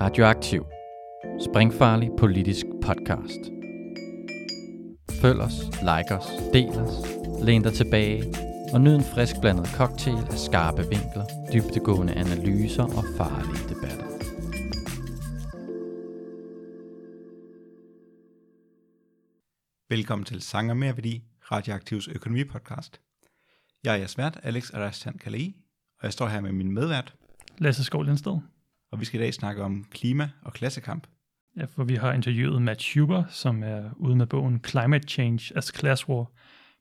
Radioaktiv. Springfarlig politisk podcast. Følg os, like os, del os, læn dig tilbage og nyd en frisk blandet cocktail af skarpe vinkler, dybtegående analyser og farlige debatter. Velkommen til Sanger Mere Værdi, Radioaktivs økonomipodcast. Jeg er jeres vært, Alex Arastan Kalei, og jeg står her med min medvært, Lasse Skov Lindsted. Og vi skal i dag snakke om klima og klassekamp. Ja, for vi har interviewet Matt Huber, som er ude med bogen Climate Change as Class War,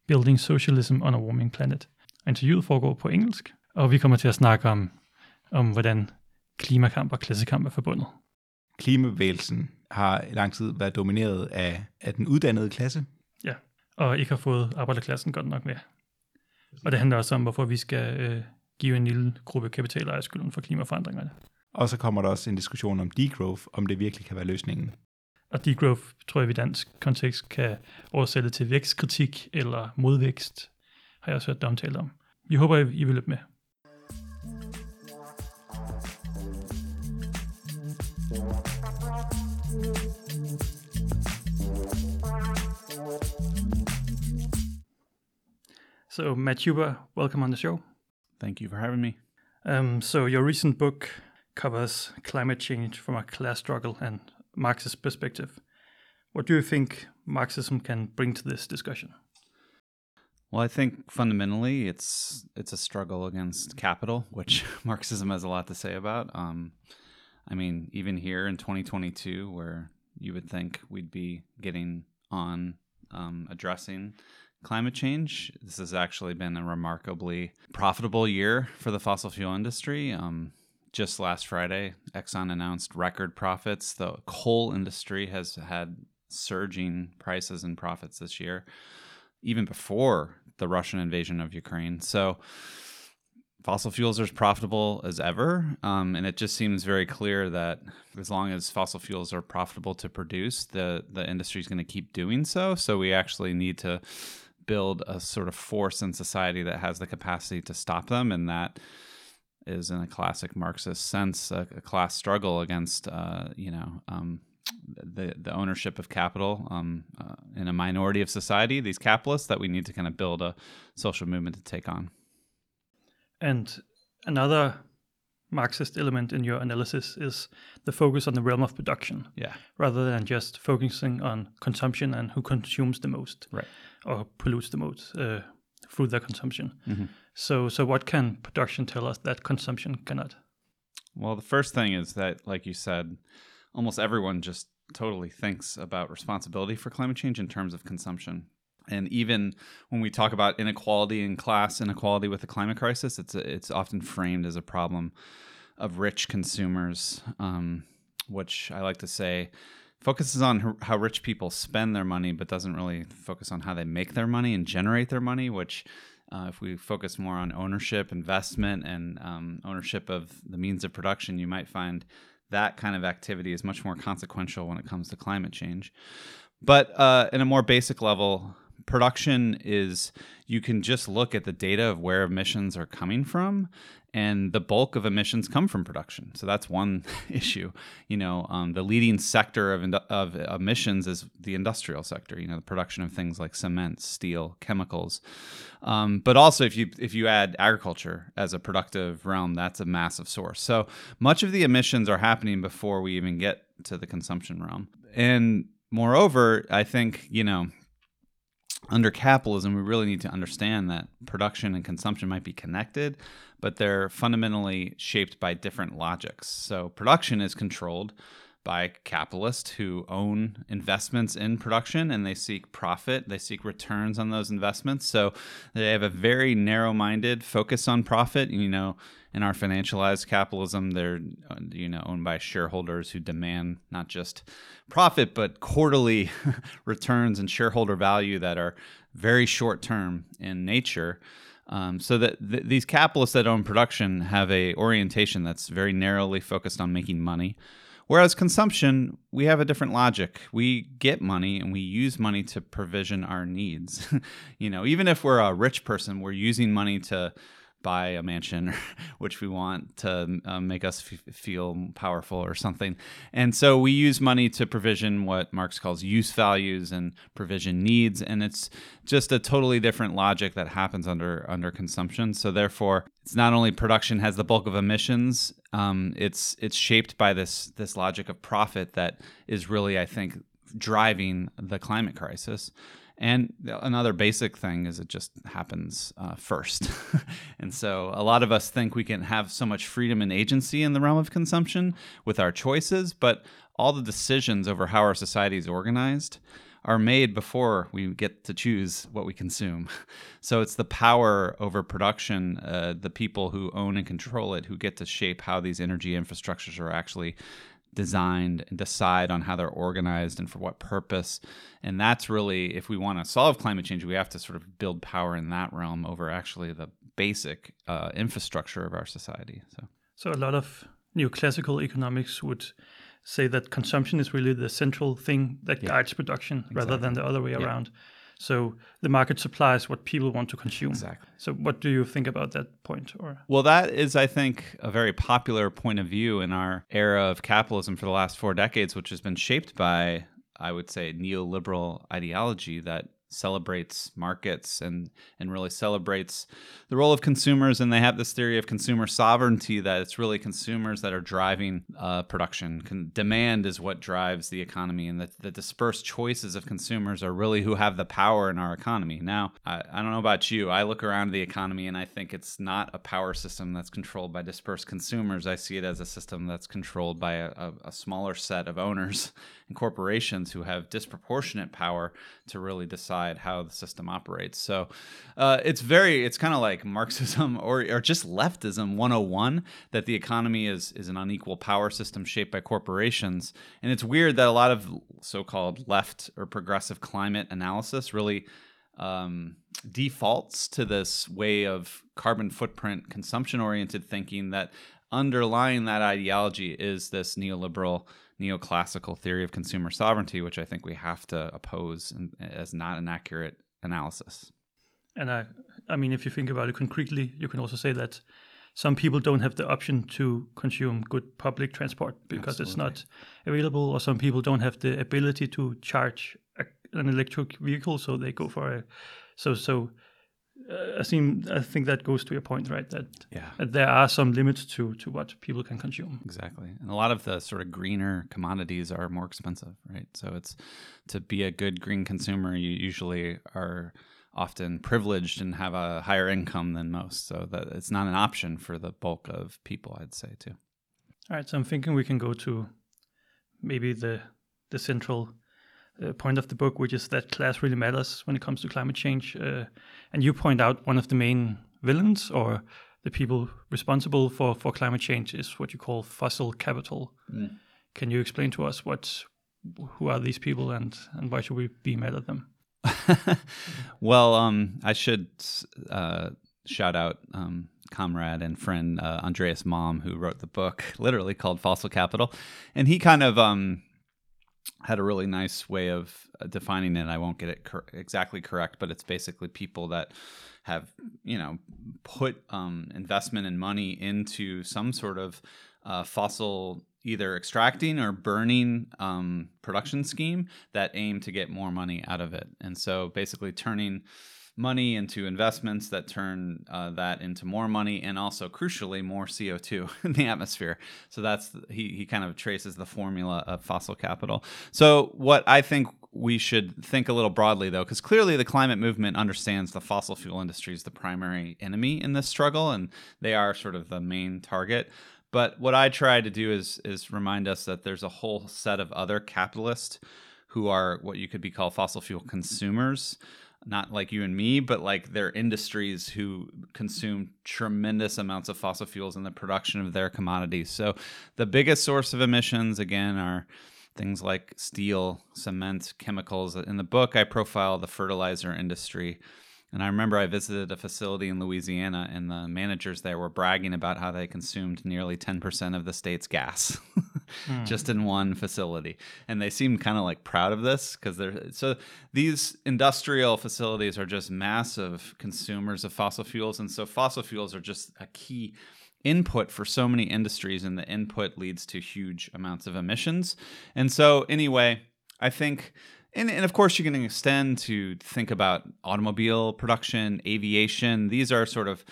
Building Socialism on a Warming Planet. Og interviewet foregår på engelsk, og vi kommer til at snakke om, om hvordan klimakamp og klassekamp er forbundet. Klimabevægelsen har i lang tid været domineret af, af den uddannede klasse, Ja, og ikke har fået arbejderklassen godt nok med. Og det handler også om, hvorfor vi skal øh, give en lille gruppe kapitalejere skylden for klimaforandringerne. Og så kommer der også en diskussion om degrowth, om det virkelig kan være løsningen. Og degrowth tror jeg, vi i dansk kontekst kan oversætte til vækstkritik eller modvækst, har jeg også hørt det omtalt om. Vi håber, I vil løbe med. So, Matt Huber, welcome on the show. Thank you for having me. Um, so, your recent book covers climate change from a class struggle and Marxist perspective. What do you think Marxism can bring to this discussion? Well, I think fundamentally it's it's a struggle against capital, which Marxism has a lot to say about. Um, I mean, even here in 2022, where you would think we'd be getting on um, addressing climate change, this has actually been a remarkably profitable year for the fossil fuel industry. Um, just last Friday, Exxon announced record profits. The coal industry has had surging prices and profits this year, even before the Russian invasion of Ukraine. So, fossil fuels are as profitable as ever. Um, and it just seems very clear that as long as fossil fuels are profitable to produce, the, the industry is going to keep doing so. So, we actually need to build a sort of force in society that has the capacity to stop them. And that is, in a classic Marxist sense, a, a class struggle against, uh, you know, um, the the ownership of capital um, uh, in a minority of society, these capitalists, that we need to kind of build a social movement to take on. And another Marxist element in your analysis is the focus on the realm of production Yeah, rather than just focusing on consumption and who consumes the most right. or pollutes the most uh, through their consumption. Mhm. So, so what can production tell us that consumption cannot? Well, the first thing is that, like you said, almost everyone just totally thinks about responsibility for climate change in terms of consumption. And even when we talk about inequality in class inequality with the climate crisis, it's it's often framed as a problem of rich consumers, um, which I like to say focuses on how rich people spend their money, but doesn't really focus on how they make their money and generate their money. Which, uh, if we focus more on ownership, investment, and um, ownership of the means of production, you might find that kind of activity is much more consequential when it comes to climate change. But uh, in a more basic level, production is you can just look at the data of where emissions are coming from and the bulk of emissions come from production. So that's one issue. You know um, the leading sector of, of emissions is the industrial sector you know the production of things like cement steel chemicals. Um, but also if you if you add agriculture as a productive realm that's a massive source. So much of the emissions are happening before we even get to the consumption realm. And moreover i think you know under capitalism, we really need to understand that production and consumption might be connected, but they're fundamentally shaped by different logics. So, production is controlled by capitalists who own investments in production and they seek profit, they seek returns on those investments. So, they have a very narrow minded focus on profit. You know, in our financialized capitalism, they're uh, you know owned by shareholders who demand not just profit but quarterly returns and shareholder value that are very short term in nature. Um, so that th- these capitalists that own production have a orientation that's very narrowly focused on making money. Whereas consumption, we have a different logic. We get money and we use money to provision our needs. you know, even if we're a rich person, we're using money to buy a mansion, which we want to uh, make us f- feel powerful or something. And so we use money to provision what Marx calls use values and provision needs, and it's just a totally different logic that happens under under consumption. So therefore, it's not only production has the bulk of emissions, um, it's it's shaped by this this logic of profit that is really, I think, driving the climate crisis. And another basic thing is it just happens uh, first. and so a lot of us think we can have so much freedom and agency in the realm of consumption with our choices, but all the decisions over how our society is organized are made before we get to choose what we consume. So it's the power over production, uh, the people who own and control it, who get to shape how these energy infrastructures are actually designed and decide on how they're organized and for what purpose. And that's really, if we want to solve climate change, we have to sort of build power in that realm over actually the basic uh, infrastructure of our society. So, so a lot of neoclassical economics would say that consumption is really the central thing that yeah. guides production exactly. rather than the other way yeah. around. So the market supplies what people want to consume. Exactly. So what do you think about that point? Or well, that is, I think, a very popular point of view in our era of capitalism for the last four decades, which has been shaped by, I would say, neoliberal ideology that celebrates markets and and really celebrates the role of consumers. And they have this theory of consumer sovereignty that it's really consumers that are driving uh, production. Con- demand is what drives the economy and that the dispersed choices of consumers are really who have the power in our economy. Now I, I don't know about you. I look around the economy and i think it's not a power system that's controlled by dispersed consumers. I see it as a system that's controlled by a, a, a smaller set of owners and corporations who have disproportionate power to really decide how the system operates. So uh, it's very, it's kind of like Marxism or, or just leftism 101 that the economy is, is an unequal power system shaped by corporations. And it's weird that a lot of so called left or progressive climate analysis really. Um, defaults to this way of carbon footprint consumption oriented thinking that underlying that ideology is this neoliberal neoclassical theory of consumer sovereignty, which I think we have to oppose as not an accurate analysis. And I, I mean, if you think about it concretely, you can also say that some people don't have the option to consume good public transport because Absolutely. it's not available, or some people don't have the ability to charge a, an electric vehicle, so they go for a. So so uh, I seem I think that goes to your point, right? That, yeah. that there are some limits to to what people can consume. Exactly, and a lot of the sort of greener commodities are more expensive, right? So it's to be a good green consumer, you usually are often privileged and have a higher income than most, so that it's not an option for the bulk of people, I'd say too. All right, so I'm thinking we can go to maybe the the central uh, point of the book, which is that class really matters when it comes to climate change. Uh, and you point out one of the main villains or the people responsible for, for climate change is what you call fossil capital. Mm. Can you explain to us what who are these people and, and why should we be mad at them? well, um, I should uh, shout out um, comrade and friend uh, Andreas Malm, who wrote the book, literally called Fossil Capital, and he kind of um, had a really nice way of uh, defining it. I won't get it cor- exactly correct, but it's basically people that have, you know, put um, investment and money into some sort of uh, fossil either extracting or burning um, production scheme that aim to get more money out of it. And so basically turning money into investments that turn uh, that into more money and also crucially more CO2 in the atmosphere. So that's he he kind of traces the formula of fossil capital. So what I think we should think a little broadly though because clearly the climate movement understands the fossil fuel industry is the primary enemy in this struggle and they are sort of the main target. But what I try to do is is remind us that there's a whole set of other capitalists who are what you could be called fossil fuel consumers not like you and me, but like their industries who consume tremendous amounts of fossil fuels in the production of their commodities. So the biggest source of emissions, again, are things like steel, cement, chemicals. In the book, I profile the fertilizer industry And I remember I visited a facility in Louisiana, and the managers there were bragging about how they consumed nearly 10% of the state's gas Hmm. just in one facility. And they seemed kind of like proud of this because they're so these industrial facilities are just massive consumers of fossil fuels. And so fossil fuels are just a key input for so many industries, and the input leads to huge amounts of emissions. And so, anyway, I think and, and of course, you can extend to think about automobile production, aviation. These are sort of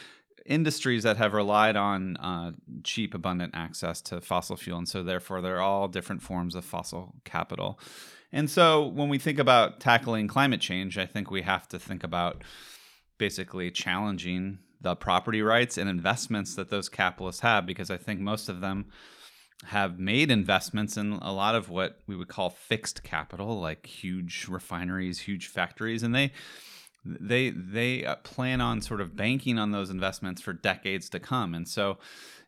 industries that have relied on uh, cheap, abundant access to fossil fuel. And so, therefore, they're all different forms of fossil capital. And so, when we think about tackling climate change, I think we have to think about basically challenging the property rights and investments that those capitalists have, because I think most of them have made investments in a lot of what we would call fixed capital, like huge refineries, huge factories, and they they they uh, plan on sort of banking on those investments for decades to come. And so,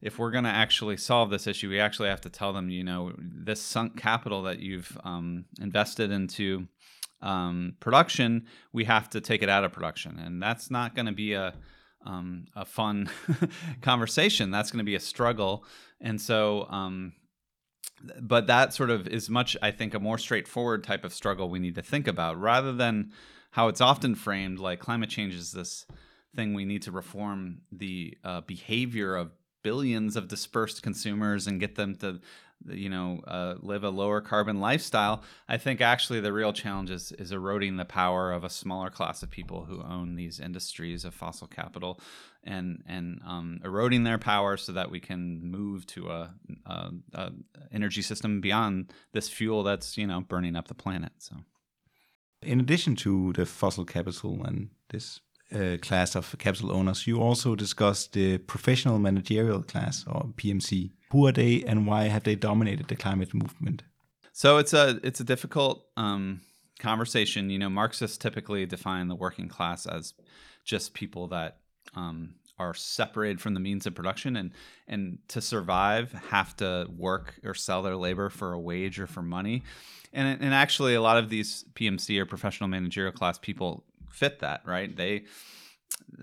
if we're going to actually solve this issue, we actually have to tell them, you know, this sunk capital that you've um, invested into um, production, we have to take it out of production, and that's not going to be a um, a fun conversation. That's going to be a struggle, and so. Um, but that sort of is much, I think, a more straightforward type of struggle we need to think about rather than how it's often framed like climate change is this thing we need to reform the uh, behavior of billions of dispersed consumers and get them to you know uh, live a lower carbon lifestyle i think actually the real challenge is, is eroding the power of a smaller class of people who own these industries of fossil capital and and um, eroding their power so that we can move to a, a, a energy system beyond this fuel that's you know burning up the planet so In addition to the fossil capital and this uh, class of capital owners, you also discussed the professional managerial class or PMC. Who are they, and why have they dominated the climate movement? So it's a it's a difficult um, conversation. You know, Marxists typically define the working class as just people that um, are separated from the means of production and and to survive have to work or sell their labor for a wage or for money. And and actually, a lot of these PMC or professional managerial class people fit that, right? They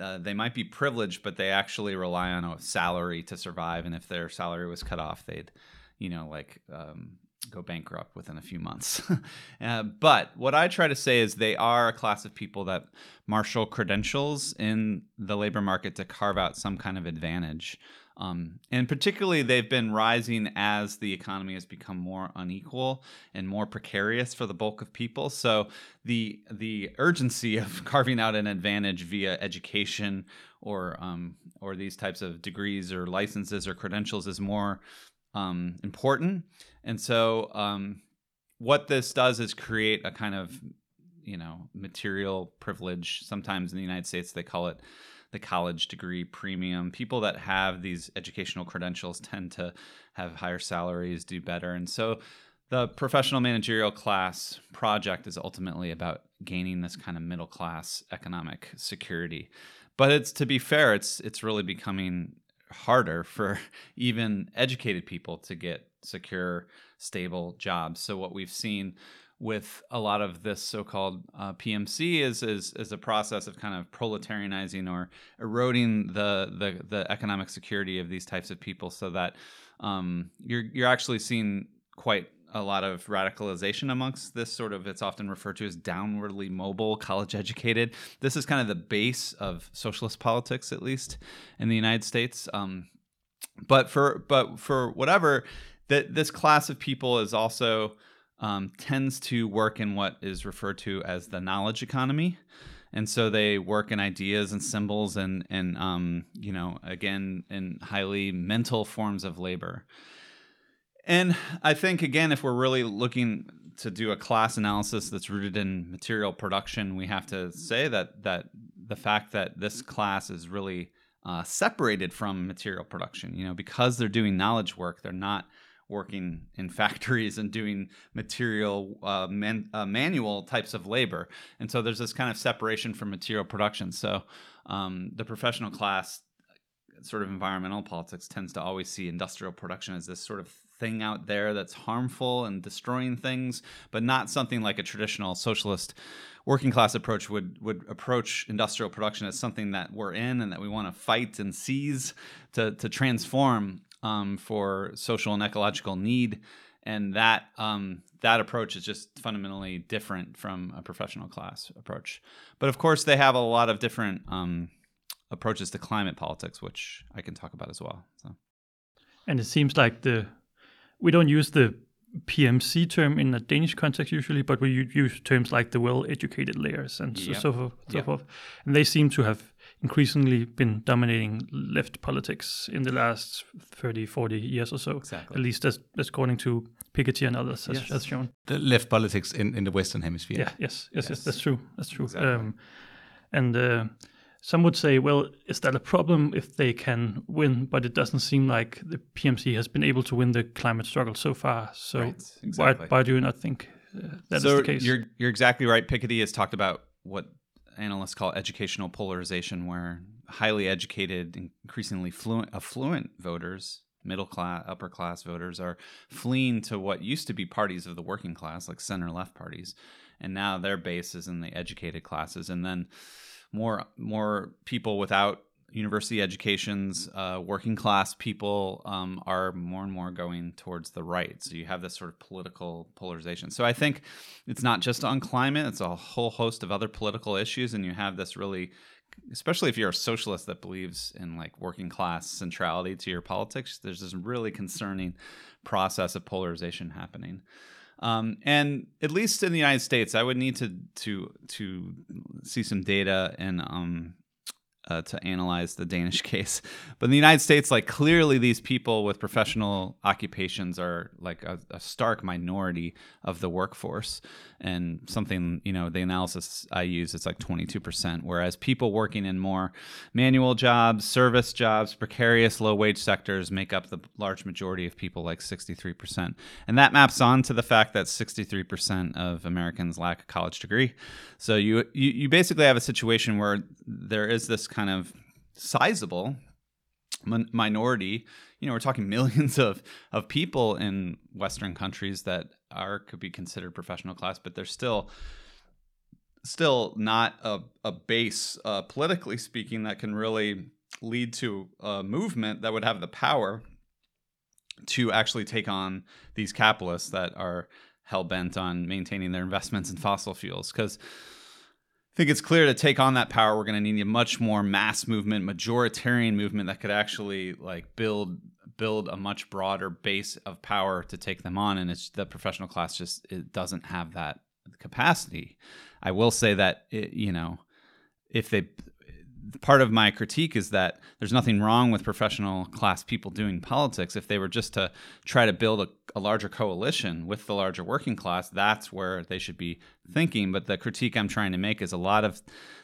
uh, they might be privileged, but they actually rely on a salary to survive. And if their salary was cut off, they'd, you know, like um, go bankrupt within a few months. uh, but what I try to say is they are a class of people that marshal credentials in the labor market to carve out some kind of advantage. Um, and particularly, they've been rising as the economy has become more unequal and more precarious for the bulk of people. So the the urgency of carving out an advantage via education or um, or these types of degrees or licenses or credentials is more um, important. And so, um, what this does is create a kind of you know material privilege. Sometimes in the United States, they call it the college degree premium. People that have these educational credentials tend to have higher salaries, do better. And so the professional managerial class project is ultimately about gaining this kind of middle class economic security. But it's to be fair, it's it's really becoming harder for even educated people to get secure, stable jobs. So what we've seen with a lot of this so-called uh, PMC is, is is a process of kind of proletarianizing or eroding the the, the economic security of these types of people, so that um, you're you're actually seeing quite a lot of radicalization amongst this sort of it's often referred to as downwardly mobile college educated this is kind of the base of socialist politics at least in the united states um, but for but for whatever that this class of people is also um, tends to work in what is referred to as the knowledge economy. And so they work in ideas and symbols and, and um, you know, again, in highly mental forms of labor. And I think, again, if we're really looking to do a class analysis that's rooted in material production, we have to say that, that the fact that this class is really uh, separated from material production, you know, because they're doing knowledge work, they're not working in factories and doing material uh, man, uh, manual types of labor. And so there's this kind of separation from material production. So um, the professional class sort of environmental politics tends to always see industrial production as this sort of thing out there that's harmful and destroying things, but not something like a traditional socialist working class approach would would approach industrial production as something that we're in and that we want to fight and seize to to transform um, for social and ecological need. And that um, that approach is just fundamentally different from a professional class approach. But of course, they have a lot of different um, approaches to climate politics, which I can talk about as well. So. And it seems like the we don't use the PMC term in a Danish context usually, but we use terms like the well-educated layers and so, so forth, so forth. And they seem to have increasingly been dominating left politics in the last 30, 40 years or so. Exactly. At least as, as according to Piketty and others has, Yes. has shown. The left politics in, in the Western Hemisphere. Yeah, yes, yes, yes, Yes. that's true. That's true. Exactly. Um, and uh, some would say, well, is that a problem if they can win? But it doesn't seem like the PMC has been able to win the climate struggle so far. So Right, exactly. why, why do you not think uh, that is so the case? You're you're exactly right. Piketty has talked about what analysts call educational polarization, where highly educated, increasingly fluent, affluent voters, middle class, upper class voters, are fleeing to what used to be parties of the working class, like center left parties, and now their base is in the educated classes, and then more more people without university educations, uh, working class people um, are more and more going towards the right. So you have this sort of political polarization. So I think it's not just on climate; it's a whole host of other political issues, and you have this really, especially if you're a socialist that believes in like working class centrality to your politics. There's this really concerning process of polarization happening. Um, and at least in the United States, I would need to to to see some data and um, uh, to analyze the Danish case. But in the United States, like clearly, these people with professional occupations are like a, a stark minority of the workforce, and something you know the analysis I use it's like twenty two percent, whereas people working in more manual jobs, service jobs, precarious low wage sectors make up the large majority of people, like sixty three percent, and that maps on to the fact that sixty three percent of Americans lack a college degree. So you, you you basically have a situation where there is this kind of sizable min- minority. You know, we're talking millions of of people in Western countries that are could be considered professional class, but they're still still not a, a base uh, politically speaking that can really lead to a movement that would have the power to actually take on these capitalists that are hell bent on maintaining their investments in fossil fuels because I think it's clear to take on that power, we're going to need a much more mass movement, majoritarian movement that could actually like build build a much broader base of power to take them on. And it's the professional class just it doesn't have that capacity. I will say that it, you know if they part of my critique is that there's nothing wrong with professional class people doing politics. If they were just to try to build a, a, larger coalition with the larger working class, that's where they should be thinking. But the critique I'm trying to make is a lot of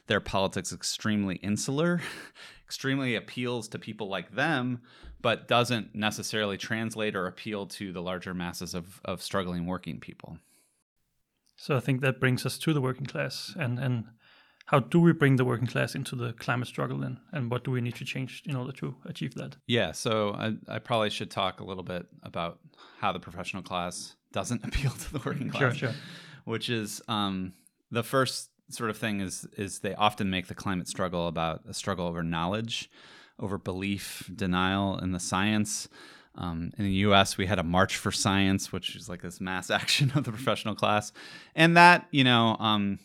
their politics extremely insular, extremely appeals to people like them, but doesn't necessarily translate or appeal to the larger masses of, of struggling working people. So I think that brings us to the working class and and how do we bring the working class into the climate struggle then and what do we need to change in order to achieve that yeah so i, I probably should talk a little bit about how the professional class doesn't appeal to the working class sure, sure. which is um, the first sort of thing is is they often make the climate struggle about a struggle over knowledge over belief denial in the science um, in the U.S., we had a March for Science, which is like this mass action of the professional class, and that you know, um,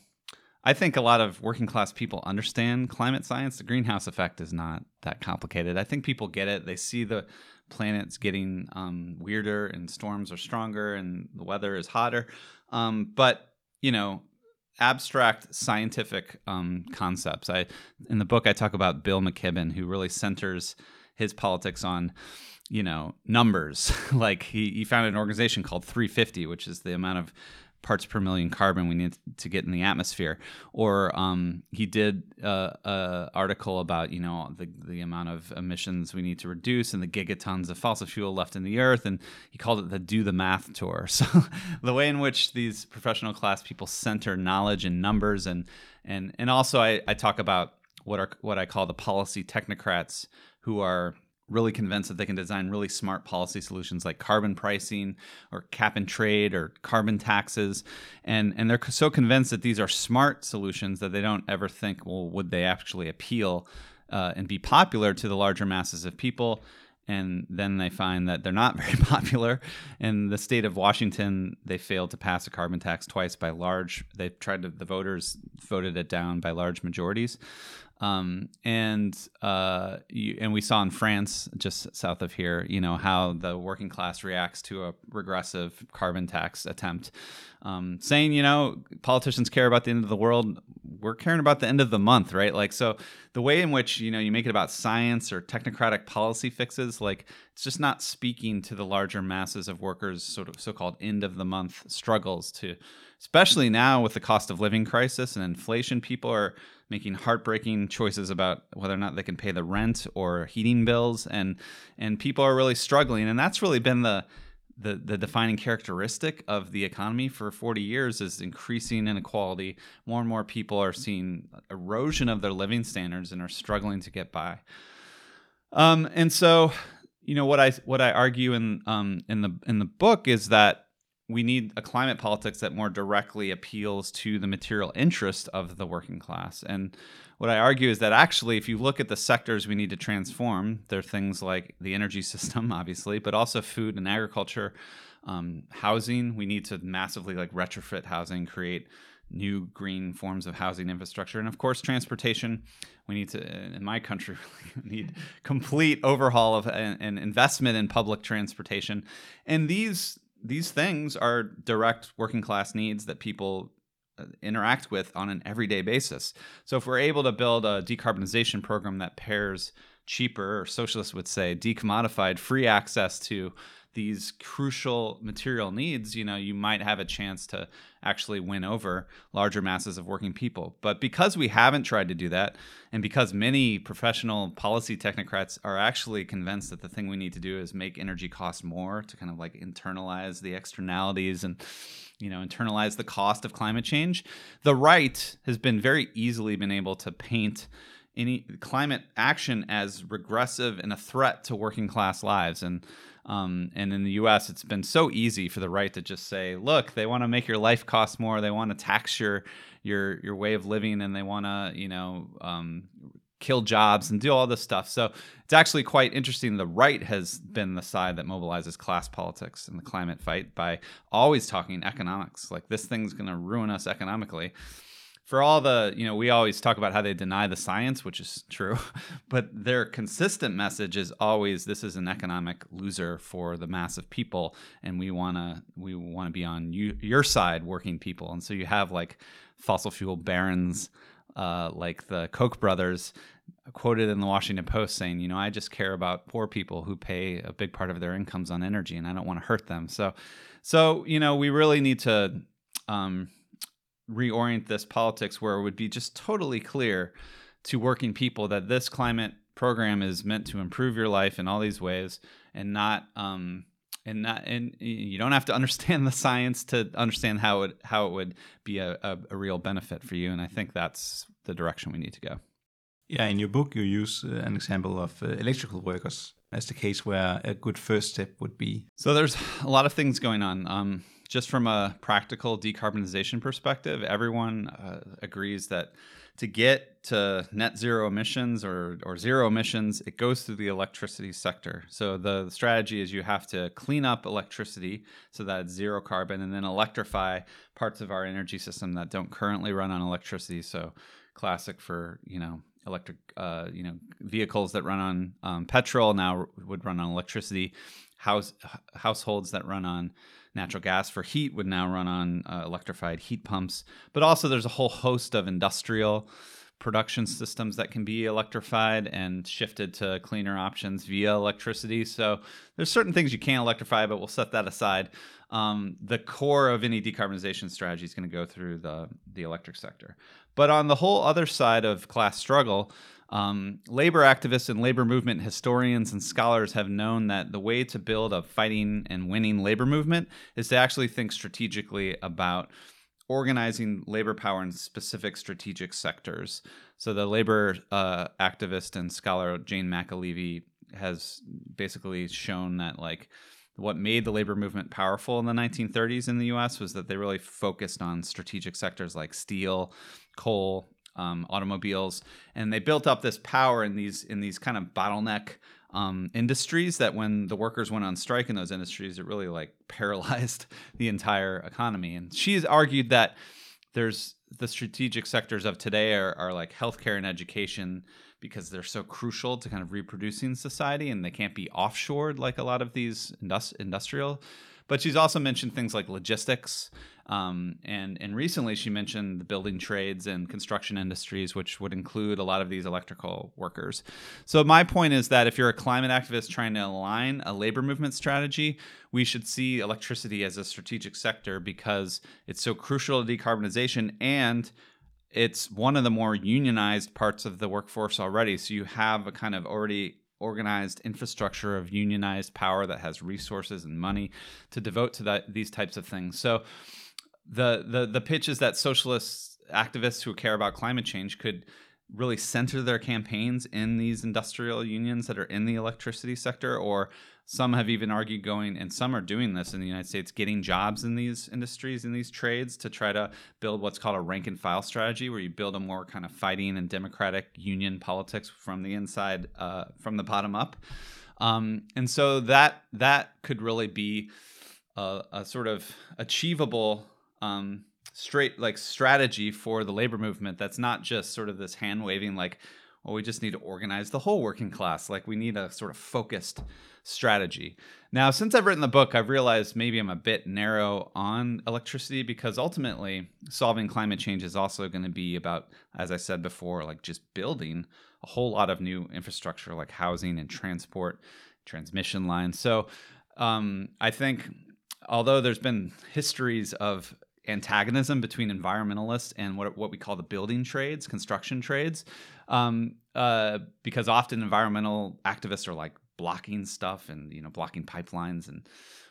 I think a lot of working class people understand climate science. The greenhouse effect is not that complicated. I think people get it. They see the planet's getting um, weirder, and storms are stronger, and the weather is hotter. Um, but you know, abstract scientific um, concepts. I in the book I talk about Bill McKibben, who really centers his politics on you know numbers like he, he founded an organization called 350 which is the amount of parts per million carbon we need to get in the atmosphere. Or um, he did uh, a article about you know the, the amount of emissions we need to reduce and the gigatons of fossil fuel left in the earth. And he called it the do the math tour. So the way in which these professional class people center knowledge and numbers and and and also I, I talk about what are what I call the policy technocrats who are really convinced that they can design really smart policy solutions like carbon pricing or cap and trade or carbon taxes and and they're so convinced that these are smart solutions that they don't ever think well would they actually appeal uh, and be popular to the larger masses of people and then they find that they're not very popular. In the state of Washington, they failed to pass a carbon tax twice by large. They tried to, the voters voted it down by large majorities. Um, and uh, you, and we saw in France, just south of here, you know how the working class reacts to a regressive carbon tax attempt, um, saying you know politicians care about the end of the world, we're caring about the end of the month, right? Like so, the way in which you know you make it about science or technocratic policy fixes, like it's just not speaking to the larger masses of workers' sort of so-called end of the month struggles to, especially now with the cost of living crisis and inflation, people are making heartbreaking choices about whether or not they can pay the rent or heating bills and and people are really struggling and that's really been the the, the defining characteristic of the economy for 40 years is increasing inequality. More and more people are seeing erosion of their living standards and are struggling to get by. Um, and so, you know, what I what I argue in um, in the in the book is that we need a climate politics that more directly appeals to the material interest of the working class. And what I argue is that actually, if you look at the sectors we need to transform, there are things like the energy system, obviously, but also food and agriculture, um, housing. We need to massively like retrofit housing, create new green forms of housing infrastructure, and of course, transportation. We need to, in my country, need complete overhaul of an investment in public transportation. And these these things are direct working class needs that people uh, interact with on an everyday basis. So if we're able to build a decarbonization program that pairs cheaper, or socialists would say, decommodified free access to these crucial material needs, you know, you might have a chance to actually win over larger masses of working people. But because we haven't tried to do that, and because many professional policy technocrats are actually convinced that the thing we need to do is make energy cost more to kind of like internalize the externalities and you know internalize the cost of climate change, the right has been very easily been able to paint any climate action as regressive and a threat to working class lives and um, and in the U.S., it's been so easy for the right to just say, "Look, they want to make your life cost more. They want to tax your your your way of living, and they want to, you know, um, kill jobs and do all this stuff." So it's actually quite interesting. The right has been the side that mobilizes class politics in the climate fight by always talking economics. Like this thing's going to ruin us economically for all the you know we always talk about how they deny the science which is true but their consistent message is always this is an economic loser for the mass of people and we want to we want to be on you, your side working people. And so you have like fossil fuel barons uh, like the koch brothers quoted in the washington post saying you know i just care about poor people who pay a big part of their incomes on energy and i don't want to hurt them. So so you know we really need to um, reorient this politics where it would be just totally clear to working people that this climate program is meant to improve your life in all these ways and not um and not and you don't have to understand the science to understand how it how it would be a, a, a real benefit for you and i think that's the direction we need to go. Yeah in your book you use uh, an example of uh, electrical workers as the case where a good first step would be. So there's a lot of things going on. Um just from a practical decarbonization perspective, everyone uh, agrees that to get to net zero emissions or, or zero emissions, it goes through the electricity sector. So the, strategy is you have to clean up electricity so that it's zero carbon and then electrify parts of our energy system that don't currently run on electricity. So classic for, you know, electric, uh, you know, vehicles that run on um, petrol now would run on electricity. House households that run on natural gas for heat would now run on uh, electrified heat pumps. But also, there's a whole host of industrial production systems that can be electrified and shifted to cleaner options via electricity. So there's certain things you can't electrify, but we'll set that aside. Um, the core of any decarbonization strategy is going to go through the the electric sector. But on the whole other side of class struggle, um, labor activists and labor movement historians and scholars have known that the way to build a fighting and winning labor movement is to actually think strategically about organizing labor power in specific strategic sectors. So the labor uh, activist and scholar Jane McAlevey has basically shown that like what made the labor movement powerful in the 1930s in the US was that they really focused on strategic sectors like steel, coal, um, automobiles, and they built up this power in these in these kind of bottleneck um, industries that when the workers went on strike in those industries, it really like paralyzed the entire economy. And she's argued that there's the strategic sectors of today are, are like healthcare and education because they're so crucial to kind of reproducing society and they can't be offshored like a lot of these industri- industrial. But she's also mentioned things like logistics. Um, and, and recently she mentioned the building trades and construction industries, which would include a lot of these electrical workers. So, my point is that if you're a climate activist trying to align a labor movement strategy, we should see electricity as a strategic sector because it's so crucial to decarbonization and it's one of the more unionized parts of the workforce already. So you have a kind of already organized infrastructure of unionized power that has resources and money to devote to that these types of things. So the the the pitch is that socialist activists who care about climate change could really center their campaigns in these industrial unions that are in the electricity sector or some have even argued going and some are doing this in the united states getting jobs in these industries in these trades to try to build what's called a rank and file strategy where you build a more kind of fighting and democratic union politics from the inside uh, from the bottom up. Um, and so that that could really be a, a sort of achievable um, straight like strategy for the labor movement that's not just sort of this hand waving like well we just need to organize the whole working class like we need a sort of focused strategy. Now since i've written the book i've realized maybe i'm a bit narrow on electricity because ultimately solving climate change is also going to be about as i said before like just building a whole lot of new infrastructure like housing and transport transmission lines. So um, i think although there's been histories of antagonism between environmentalists and what what we call the building trades, construction trades, um, uh, because often environmental activists are like blocking stuff and you know blocking pipelines and.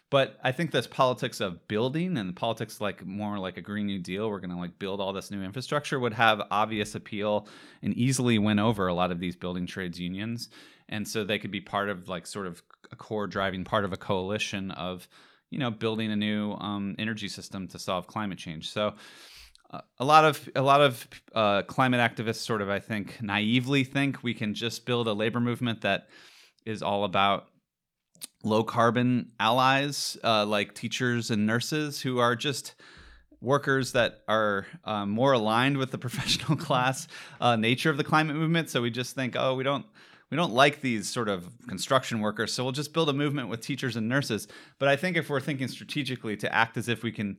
But I think this politics of building and politics like more like a Green New Deal, we're going to like build all this new infrastructure, would have obvious appeal and easily win over a lot of these building trades unions, and so they could be part of like sort of a core driving part of a coalition of you know building a new um, energy system to solve climate change. So uh, a lot of a lot of uh, climate activists sort of I think naively think we can just build a labor movement that is all about low carbon allies uh, like teachers and nurses who are just workers that are um, more aligned with the professional class uh, nature of the climate movement. So we just think, oh, we don't we don't like these sort of construction workers, so we'll just build a movement with teachers and nurses. But I think if we're thinking strategically to act as if we can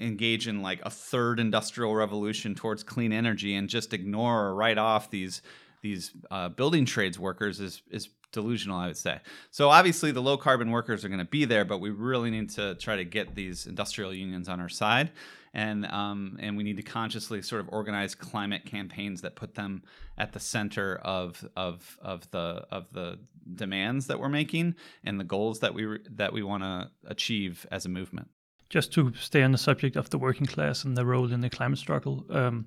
engage in like a third industrial revolution towards clean energy and just ignore or write off these these uh, building trades workers is is delusional, I would say. So obviously the low carbon workers are going to be there, but we really need to try to get these industrial unions on our side and um, and we need to consciously sort of organize climate campaigns that put them at the center of of of the of the demands that we're making and the goals that we that we want to achieve as a movement. Just to stay on the subject of the working class and the role in the climate struggle. Um,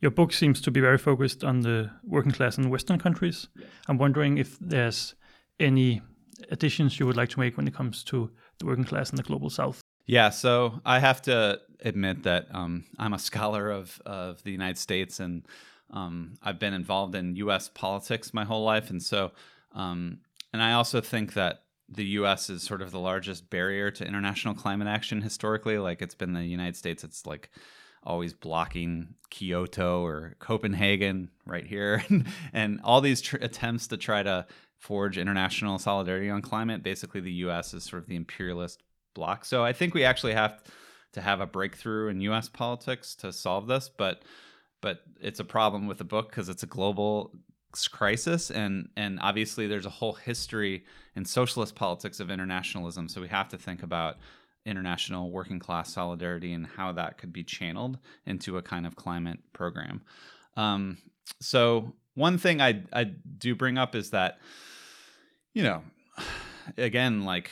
your book seems to be very focused on the working class in Western countries. Yes. I'm wondering if there's any additions you would like to make when it comes to the working class in the global south. Yeah, so I have to admit that um, I'm a scholar of of the United States, and um, I've been involved in U.S. politics my whole life, and so um, and I also think that the U.S. is sort of the largest barrier to international climate action historically. Like it's been the United States. It's like always blocking Kyoto or Copenhagen right here, and all these tr- attempts to try to forge international solidarity on climate. Basically, the U.S. is sort of the imperialist block. So I think we actually have to have a breakthrough in U.S. politics to solve this, but but it's a problem with the book because it's a global crisis and and obviously there's a whole history in socialist politics of internationalism so we have to think about international working class solidarity and how that could be channeled into a kind of climate program um, so one thing I, I do bring up is that you know again like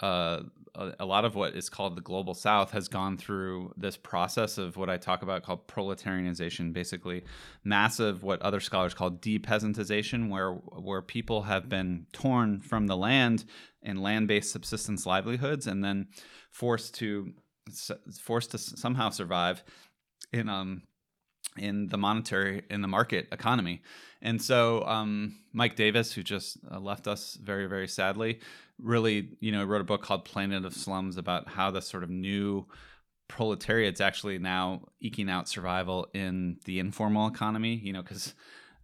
uh, a lot of what is called the global south has gone through this process of what I talk about called proletarianization, basically massive what other scholars call depeasantization, where where people have been torn from the land and land-based subsistence livelihoods and then forced to forced to somehow survive in um in the monetary in the market economy and so um, mike davis who just uh, left us very very sadly really you know wrote a book called planet of slums about how the sort of new proletariat's actually now eking out survival in the informal economy you know because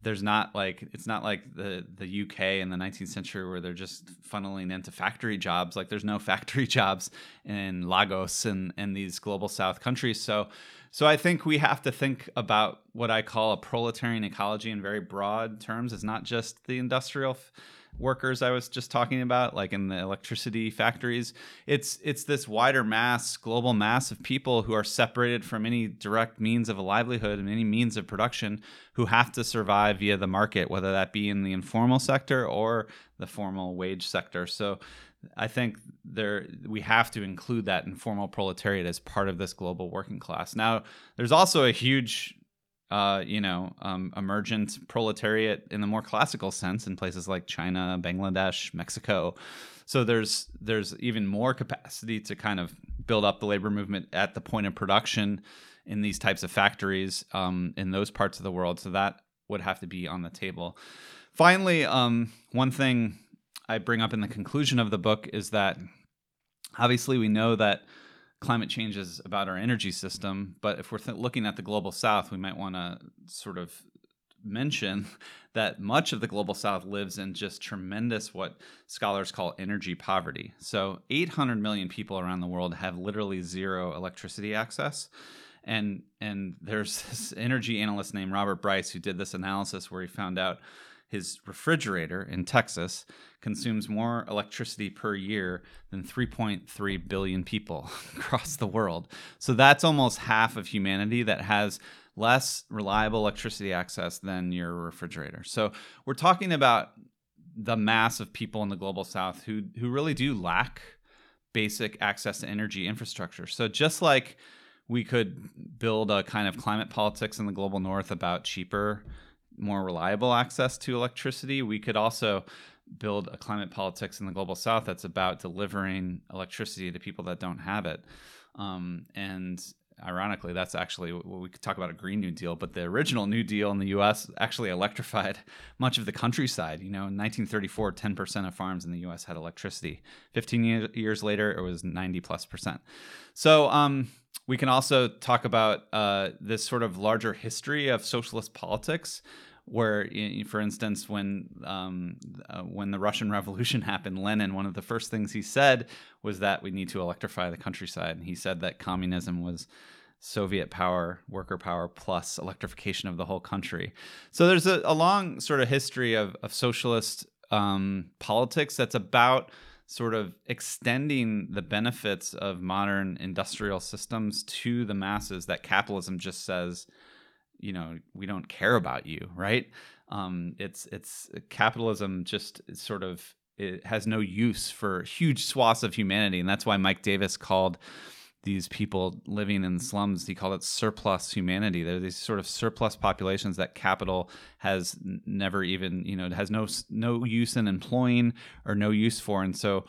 there's not like it's not like the the UK in the 19th century where they're just funneling into factory jobs. Like there's no factory jobs in Lagos and and these global south countries. So so I think we have to think about what I call a proletarian ecology in very broad terms it's not just the industrial f- workers I was just talking about, like in the electricity factories. It's it's this wider mass, global mass of people who are separated from any direct means of a livelihood and any means of production who have to survive via the market, whether that be in the informal sector or the formal wage sector. So I think there we have to include that informal proletariat as part of this global working class. Now, there's also a huge uh, you know, um, emergent proletariat in the more classical sense in places like China, Bangladesh, Mexico. So there's there's even more capacity to kind of build up the labor movement at the point of production in these types of factories um, in those parts of the world. So that would have to be on the table. Finally, um, one thing I bring up in the conclusion of the book is that obviously we know that climate change is about our energy system. But if we're th- looking at the global south, we might want to sort of mention that much of the global south lives in just tremendous what scholars call energy poverty. So 800 million people around the world have literally zero electricity access. And and there's this energy analyst named Robert Bryce who did this analysis where he found out his refrigerator in Texas consumes more electricity per year than 3.3 billion people across the world. So that's almost half of humanity that has less reliable electricity access than your refrigerator. So we're talking about the mass of people in the global south who who really do lack basic access to energy infrastructure. So just like we could build a kind of climate politics in the global north about cheaper more reliable access to electricity, we could also build a climate politics in the global south that's about delivering electricity to people that don't have it. Um, and ironically, that's actually well, we could talk about a Green New Deal, but the original New Deal in the U.S. actually electrified much of the countryside. You know, in 1934, 10% of farms in the U.S. had electricity. 15 years later, it was 90 plus percent. So um, we can also talk about uh, this sort of larger history of socialist politics where, for instance, when um, uh, when the Russian Revolution happened, Lenin, one of the first things he said was that we need to electrify the countryside. And he said that communism was Soviet power, worker power, plus electrification of the whole country. So there's a, a long sort of history of, of socialist um, politics that's about sort of extending the benefits of modern industrial systems to the masses that capitalism just says you know we don't care about you right? Um, it's it's capitalism just sort of it has no use for huge swaths of humanity and that's why mike davis called these people living in slums he called it surplus humanity. They're these sort of surplus populations that capital has never even you know has no no use in employing or no use for and so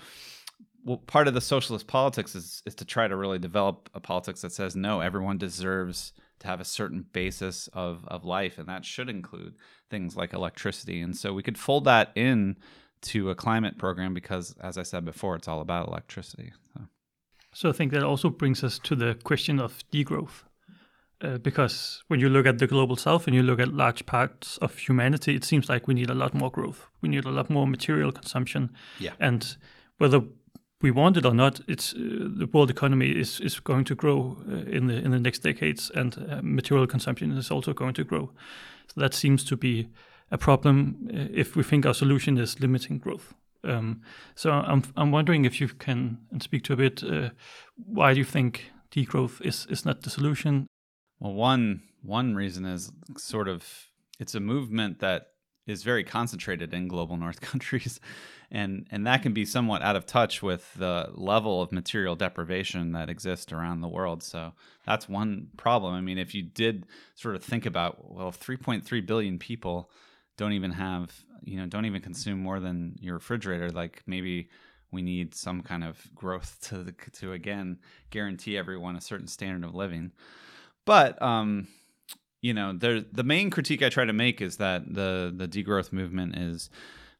well, part of the socialist politics is is to try to really develop a politics that says no everyone deserves to have a certain basis of, of life, and that should include things like electricity. And so we could fold that in to a climate program because, as I said before, it's all about electricity. So, so I think that also brings us to the question of degrowth. Uh, because when you look at the global south and you look at large parts of humanity, it seems like we need a lot more growth. We need a lot more material consumption. Yeah. And whether we want it or not, it's uh, the world economy is is going to grow uh, in the in the next decades, and uh, material consumption is also going to grow. So that seems to be a problem uh, if we think our solution is limiting growth. Um, so I'm I'm wondering if you can speak to a bit uh, why do you think degrowth is is not the solution? Well, one one reason is sort of it's a movement that is very concentrated in global north countries and and that can be somewhat out of touch with the level of material deprivation that exists around the world. So that's one problem. I mean if you did sort of think about well 3.3 billion people don't even have you know don't even consume more than your refrigerator like maybe we need some kind of growth to the, to again guarantee everyone a certain standard of living. But um you know there the main critique i try to make is that the the degrowth movement is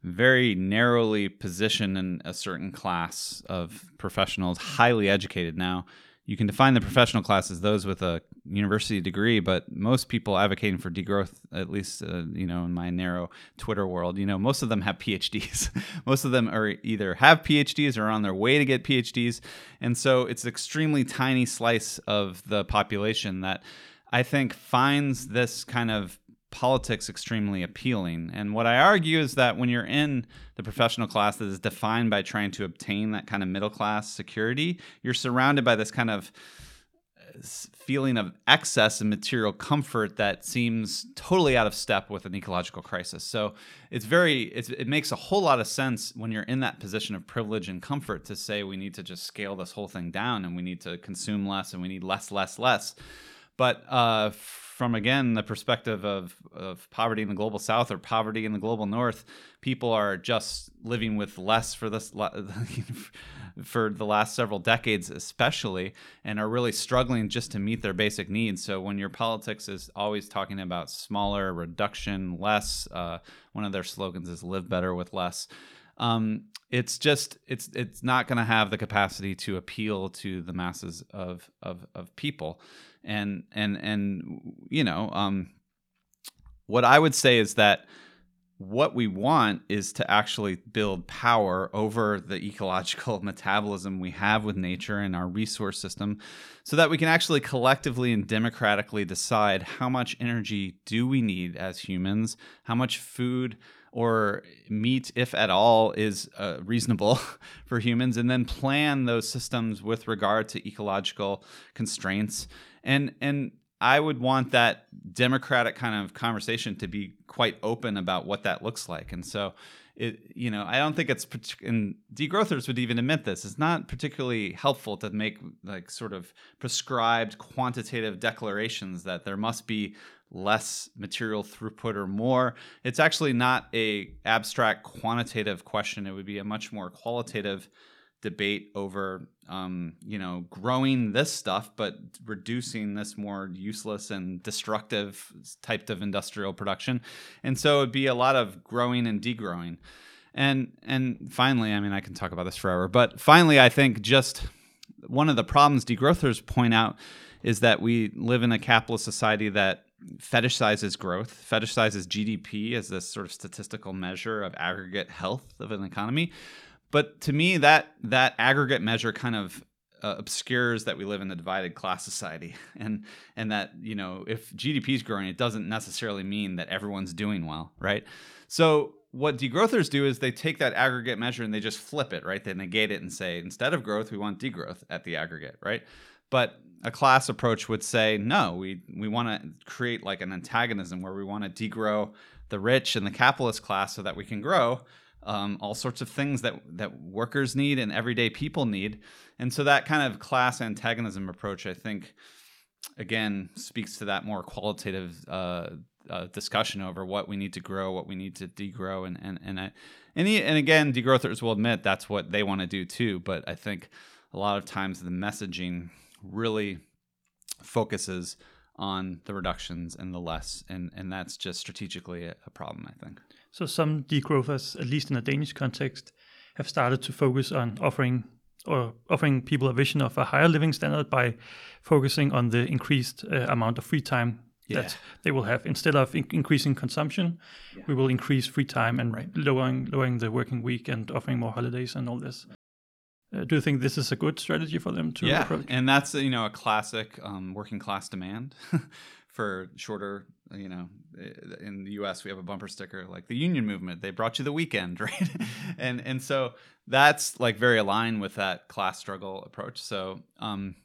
very narrowly positioned in a certain class of professionals, highly educated. Now, you can define the professional class as those with a university degree, but most people advocating for degrowth, at least uh, you know in my narrow Twitter world, you know most of them have PhDs. most of them are either have PhDs or are on their way to get PhDs, and so it's an extremely tiny slice of the population that I think finds this kind of politics extremely appealing. And what I argue is that when you're in the professional class that is defined by trying to obtain that kind of middle class security, you're surrounded by this kind of uh, feeling of excess and material comfort that seems totally out of step with an ecological crisis. So it's very it's, it makes a whole lot of sense when you're in that position of privilege and comfort to say we need to just scale this whole thing down and we need to consume less and we need less less less. But uh, from again the perspective of, of poverty in the global south or poverty in the global north, people are just living with less for this for the last several decades, especially, and are really struggling just to meet their basic needs. So when your politics is always talking about smaller, reduction, less, uh, one of their slogans is "Live better with less." Um, it's just it's it's not going to have the capacity to appeal to the masses of of, of people and and and you know um, what i would say is that what we want is to actually build power over the ecological metabolism we have with nature and our resource system so that we can actually collectively and democratically decide how much energy do we need as humans how much food or meat, if at all, is uh, reasonable for humans, and then plan those systems with regard to ecological constraints. And and I would want that democratic kind of conversation to be quite open about what that looks like. And so, it you know, I don't think it's and degrowthers would even admit this. It's not particularly helpful to make like sort of prescribed quantitative declarations that there must be less material throughput or more it's actually not a abstract quantitative question it would be a much more qualitative debate over um, you know growing this stuff but reducing this more useless and destructive type of industrial production and so it'd be a lot of growing and degrowing and and finally i mean i can talk about this forever but finally i think just one of the problems degrowthers point out is that we live in a capitalist society that fetishizes growth, fetishizes GDP as this sort of statistical measure of aggregate health of an economy. But to me, that that aggregate measure kind of uh, obscures that we live in a divided class society, and and that you know if GDP is growing, it doesn't necessarily mean that everyone's doing well, right? So what degrowthers do is they take that aggregate measure and they just flip it, right? They negate it and say instead of growth, we want degrowth at the aggregate, right? But a class approach would say no we we want to create like an antagonism where we want to degrow the rich and the capitalist class so that we can grow um, all sorts of things that that workers need and everyday people need. And so that kind of class antagonism approach i think again speaks to that more qualitative uh, uh, discussion over what we need to grow what we need to degrow. And and and I, and, and again degrowthers will admit that's what they want to do too. But i think a lot of times the messaging really focuses on the reductions and the less, and and that's just strategically a, a problem, I think. So some degrowthers, at least in a Danish context, have started to focus on offering or offering people a vision of a higher living standard by focusing on the increased uh, amount of free time yeah. that they will have instead of in- increasing consumption yeah. we will increase free time and right. lowering lowering the working week and offering more holidays and all this uh, do you think this is a good strategy for them to yeah, approach? and that's you know a classic um, working class demand for shorter. You know, in the U.S. we have a bumper sticker like the union movement. They brought you the weekend, right? and and so that's like very aligned with that class struggle approach. So, um,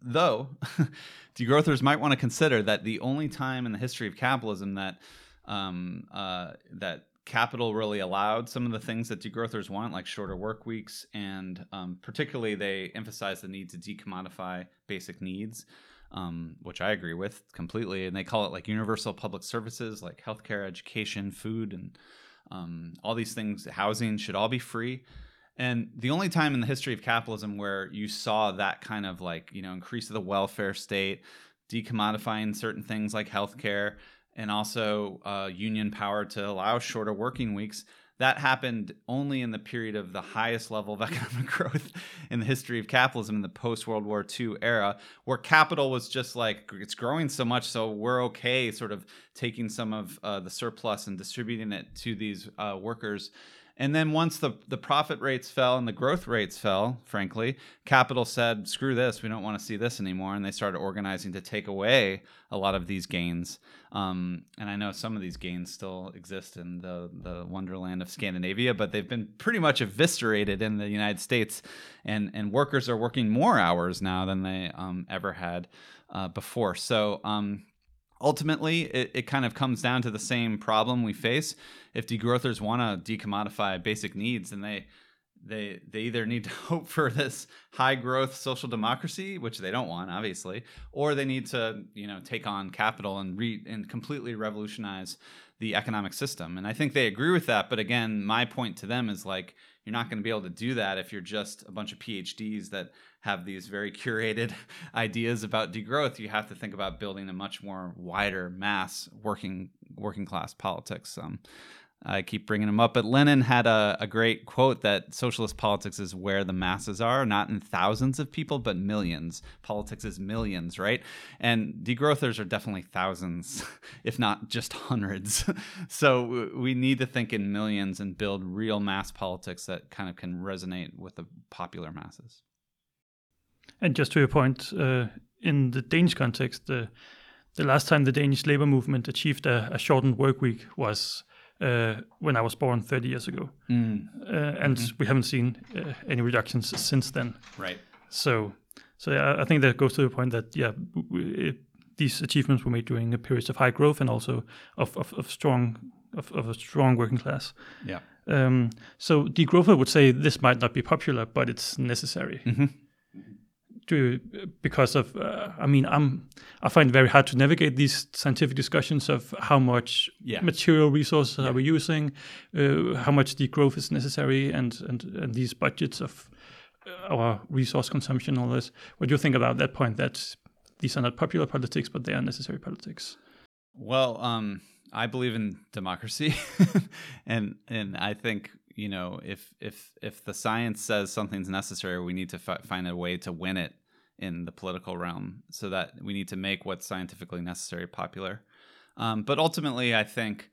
though degrowthers might want to consider that the only time in the history of capitalism that um, uh, that capital really allowed some of the things that degrowthers want, like shorter work weeks, and um, particularly they emphasize the need to decommodify basic needs. Um, which I agree with completely, and they call it like universal public services, like healthcare, education, food, and um, all these things. Housing should all be free. And the only time in the history of capitalism where you saw that kind of like, you know, increase of the welfare state, decommodifying certain things like healthcare, and also uh, union power to allow shorter working weeks. That happened only in the period of the highest level of economic growth in the history of capitalism in the post World War II era, where capital was just like it's growing so much, so we're okay sort of taking some of uh, the surplus and distributing it to these uh, workers and then once the, the profit rates fell and the growth rates fell, frankly, capital said, screw this, we don't want to see this anymore. And they started organizing to take away a lot of these gains. Um, and I know some of these gains still exist in the, the wonderland of Scandinavia, but they've been pretty much eviscerated in the United States. And, and workers are working more hours now than they um, ever had uh, before. So, um, ultimately it, it kind of comes down to the same problem we face. If degrowthers want to decommodify basic needs then they they they either need to hope for this high growth social democracy which they don't want obviously or they need to you know take on capital and re and completely revolutionize the economic system. And i think they agree with that but again my point to them is like you're not going to be able to do that if you're just a bunch of phds that have these very curated ideas about degrowth, you have to think about building a much more wider mass working working class politics. Um, I keep bringing them up, but Lenin had a, a great quote that socialist politics is where the masses are, not in thousands of people, but millions. Politics is millions, right? And degrowthers are definitely thousands, if not just hundreds. so we need to think in millions and build real mass politics that kind of can resonate with the popular masses. And just to your point, uh, in the Danish context, the the last time the Danish labor movement achieved a, a shortened work week was uh, when I was born 30 years ago, mm. uh, and mm-hmm. we haven't seen uh, any reductions since then. Right. So, so yeah, I think that goes to the point that yeah, it, these achievements were made during a periods of high growth and also of of, of strong of, of a strong working class. Yeah. Um, so degrowth I would say this might not be popular, but it's necessary. Mm-hmm to because of uh, I mean I'm I find it very hard to navigate these scientific discussions of how much yeah. material resources yeah. are we using, uh, how much degrowth is necessary, and and and these budgets of uh, our resource consumption, all this. What do you think about that point? That these are not popular politics, but they are necessary politics. Well, um, I believe in democracy, and and I think you know if if if the science says something's necessary we need to fi- find a way to win it in the political realm so that we need to make what's scientifically necessary popular. Um, but ultimately i think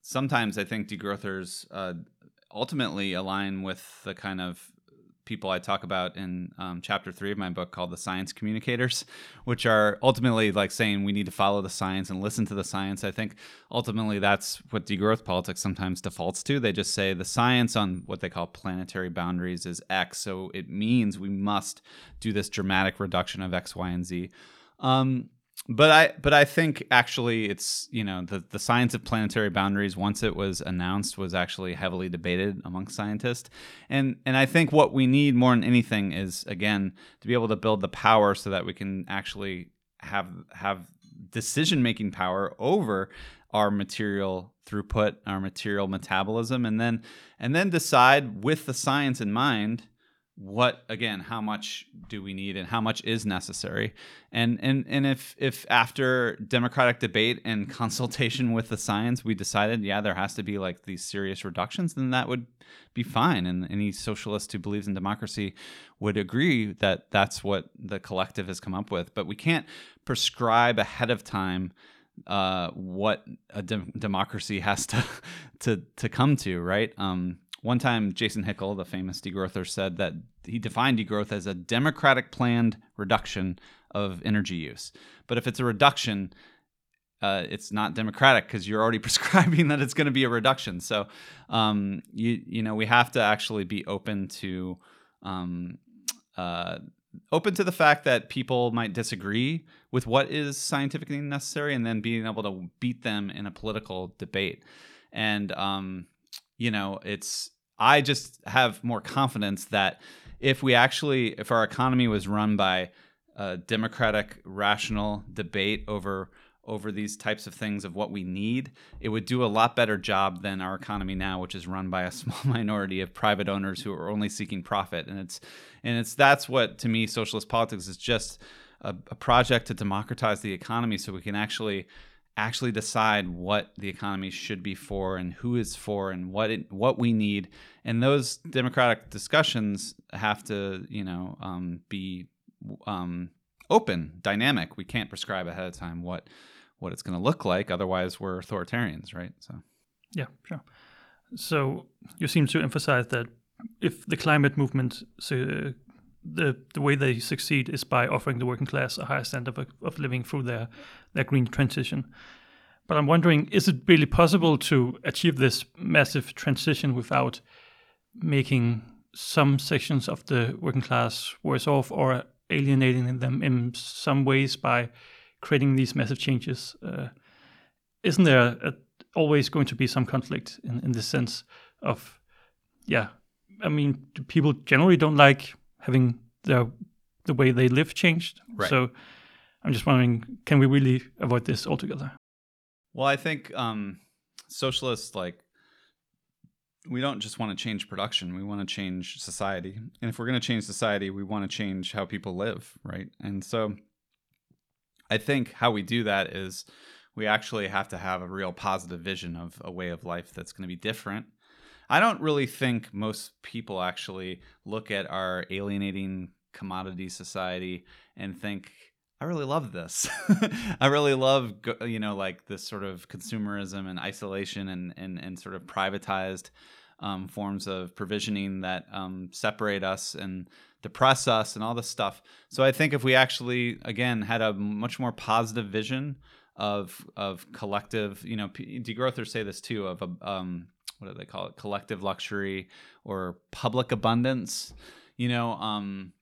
sometimes i think degrowthers uh, ultimately align with the kind of people I talk about in um, chapter three of my book called The Science Communicators, which are ultimately like saying we need to follow the science and listen to the science. I think ultimately that's what degrowth politics sometimes defaults to. They just say the science on what they call planetary boundaries is X, so it means we must do this dramatic reduction of X, Y, and Z. Um, but I but I think actually it's you know the the science of planetary boundaries once it was announced was actually heavily debated among scientists. And and I think what we need more than anything is again to be able to build the power so that we can actually have have decision making power over our material throughput our material metabolism and then and then decide with the science in mind what again how much do we need and how much is necessary. And and and if if after democratic debate and consultation with the science we decided yeah there has to be like these serious reductions then that would be fine. And any socialist who believes in democracy would agree that that's what the collective has come up with. But we can't prescribe ahead of time uh, what a de- democracy has to to to come to right? Um, one time, Jason Hickel, the famous degrowther, said that he defined degrowth as a democratic planned reduction of energy use. But if it's a reduction, uh, it's not democratic because you're already prescribing that it's going to be a reduction. So, um, you you know, we have to actually be open to um, uh, open to the fact that people might disagree with what is scientifically necessary, and then being able to beat them in a political debate. And um, you know, it's I just have more confidence that if we actually, if our economy was run by a democratic, rational debate over over these types of things of what we need, it would do a lot better job than our economy now, which is run by a small minority of private owners who are only seeking profit. And it's and it's that's what to me socialist politics is just a, a project to democratize the economy so we can actually actually decide what the economy should be for and who is for and what it, what we need. And those democratic discussions have to, you know, um, be um, open, dynamic. We can't prescribe ahead of time what what it's going to look like. Otherwise, we're authoritarians, right? So, yeah, sure. So you seem to emphasize that if the climate movement, the the way they succeed is by offering the working class a higher standard of, of living through their their green transition. But I'm wondering, is it really possible to achieve this massive transition without making some sections of the working class worse off or alienating them in some ways by creating these massive changes. Uh, isn't there a, always going to be some conflict in, in this sense of, yeah, I mean, people generally don't like having the the way they live changed. Right. So I'm just wondering, can we really avoid this altogether? Well, I think um, socialists like we don't just want to change production; we want to change society. And if we're going to change society, we want to change how people live, right? And so I think how we do that is we actually have to have a real positive vision of a way of life that's going to be different. I don't really think most people actually look at our alienating commodity society and think, I really love this. I really love, you know, like this sort of consumerism and isolation and, and, and sort of privatized um, forms of provisioning that um, separate us and depress us and all this stuff. So I think if we actually again had a much more positive vision of of collective, you know, degrowthers say this too of a um, what do they call it, collective luxury or public abundance, you know, um,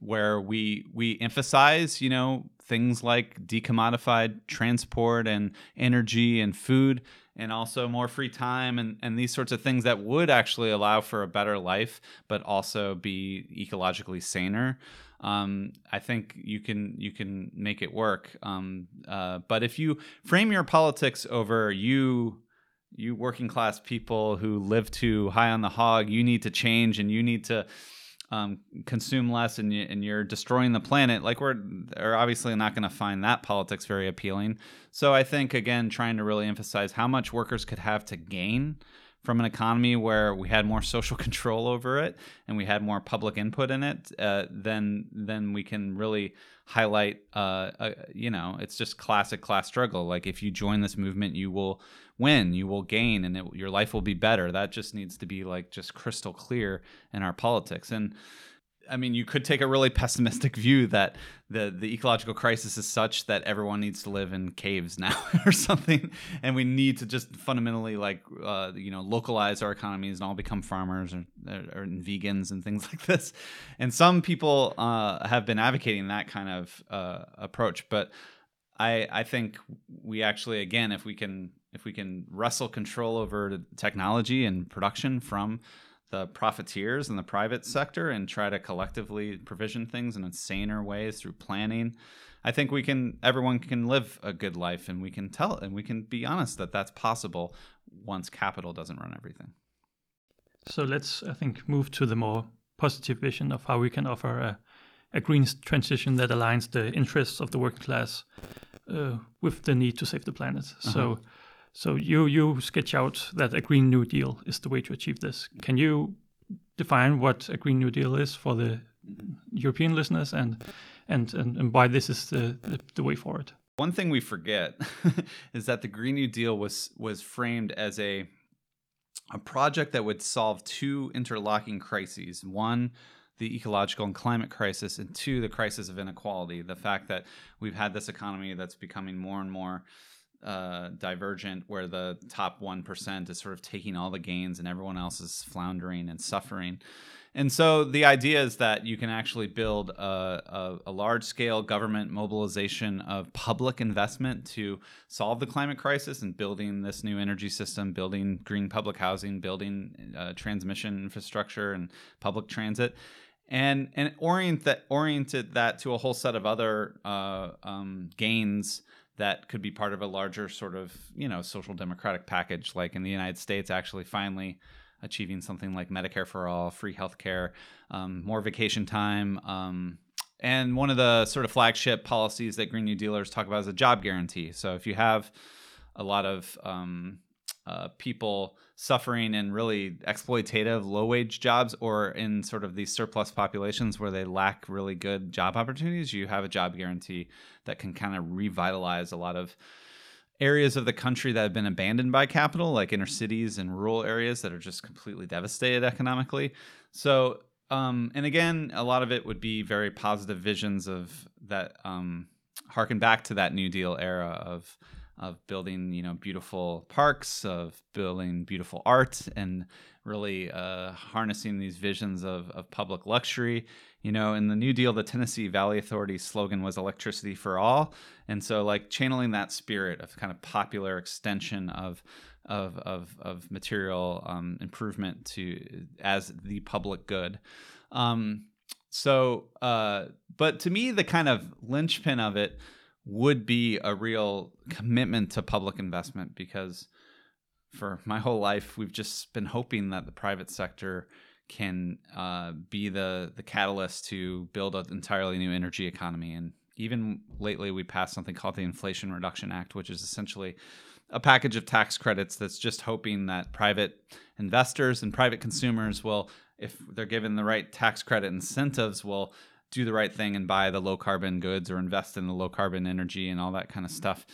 where we we emphasize, you know, things like decommodified transport and energy and food and also more free time and, and these sorts of things that would actually allow for a better life, but also be ecologically saner. Um, I think you can you can make it work. Um, uh, but if you frame your politics over you you working class people who live too high on the hog, you need to change and you need to um, consume less and, you, and you're destroying the planet, like we're are obviously not going to find that politics very appealing. So I think again, trying to really emphasize how much workers could have to gain from an economy where we had more social control over it and we had more public input in it, uh, then then we can really highlight. Uh, uh, you know, it's just classic class struggle. Like if you join this movement, you will win, you will gain, and it, your life will be better. That just needs to be like just crystal clear in our politics. And I mean, you could take a really pessimistic view that the the ecological crisis is such that everyone needs to live in caves now or something, and we need to just fundamentally like uh, you know localize our economies and all become farmers or, or, or vegans and things like this. And some people uh, have been advocating that kind of uh, approach, but I I think we actually again if we can if we can wrestle control over technology and production from the profiteers in the private sector and try to collectively provision things in saner ways through planning i think we can everyone can live a good life and we can tell and we can be honest that that's possible once capital doesn't run everything so let's i think move to the more positive vision of how we can offer a, a green transition that aligns the interests of the working class uh, with the need to save the planet uh-huh. so so you you sketch out that a Green New Deal is the way to achieve this. Can you define what a Green New Deal is for the European listeners and and and, and why this is the, the, the way forward? One thing we forget is that the Green New Deal was was framed as a a project that would solve two interlocking crises. One, the ecological and climate crisis, and two, the crisis of inequality. The fact that we've had this economy that's becoming more and more uh, divergent where the top 1% is sort of taking all the gains and everyone else is floundering and suffering. And so the idea is that you can actually build a, a, a large scale government mobilization of public investment to solve the climate crisis and building this new energy system, building green public housing, building uh, transmission infrastructure and public transit. And, and orient that oriented that to a whole set of other uh, um, gains that could be part of a larger sort of you know social democratic package like in the united states actually finally achieving something like Medicare for all, free healthcare, um, more vacation time. Um, and one of the sort of flagship policies that Green New Dealers talk about is a job guarantee. So if you have a lot of um, uh, people suffering in really exploitative low wage jobs or in sort of these surplus populations where they lack really good job opportunities, you have a job guarantee that can kind of revitalize a lot of areas of the country that have been abandoned by capital, like inner cities and rural areas that are just completely devastated economically. So, um, and again, a lot of it would be very positive visions of that um, harken back to that New Deal era of of building, you know, beautiful parks, of building beautiful art, and really uh, harnessing these visions of, of public luxury you know, in the New Deal, the Tennessee Valley Authority's slogan was electricity for all. And so, like, channeling that spirit of kind of popular extension of of of, of material um, improvement to as the public good. Um, so, uh, but to me, the kind of linchpin of it would be a real commitment to public investment because for my whole life, we've just been hoping that the private sector can uh, be the the catalyst to build an entirely new energy economy. And even lately, we passed something called the Inflation Reduction Act, which is essentially a package of tax credits that's just hoping that private investors and private consumers will, if they're given the right tax credit incentives, will do the right thing and buy the low carbon goods or invest in the low carbon energy and all that kind of stuff.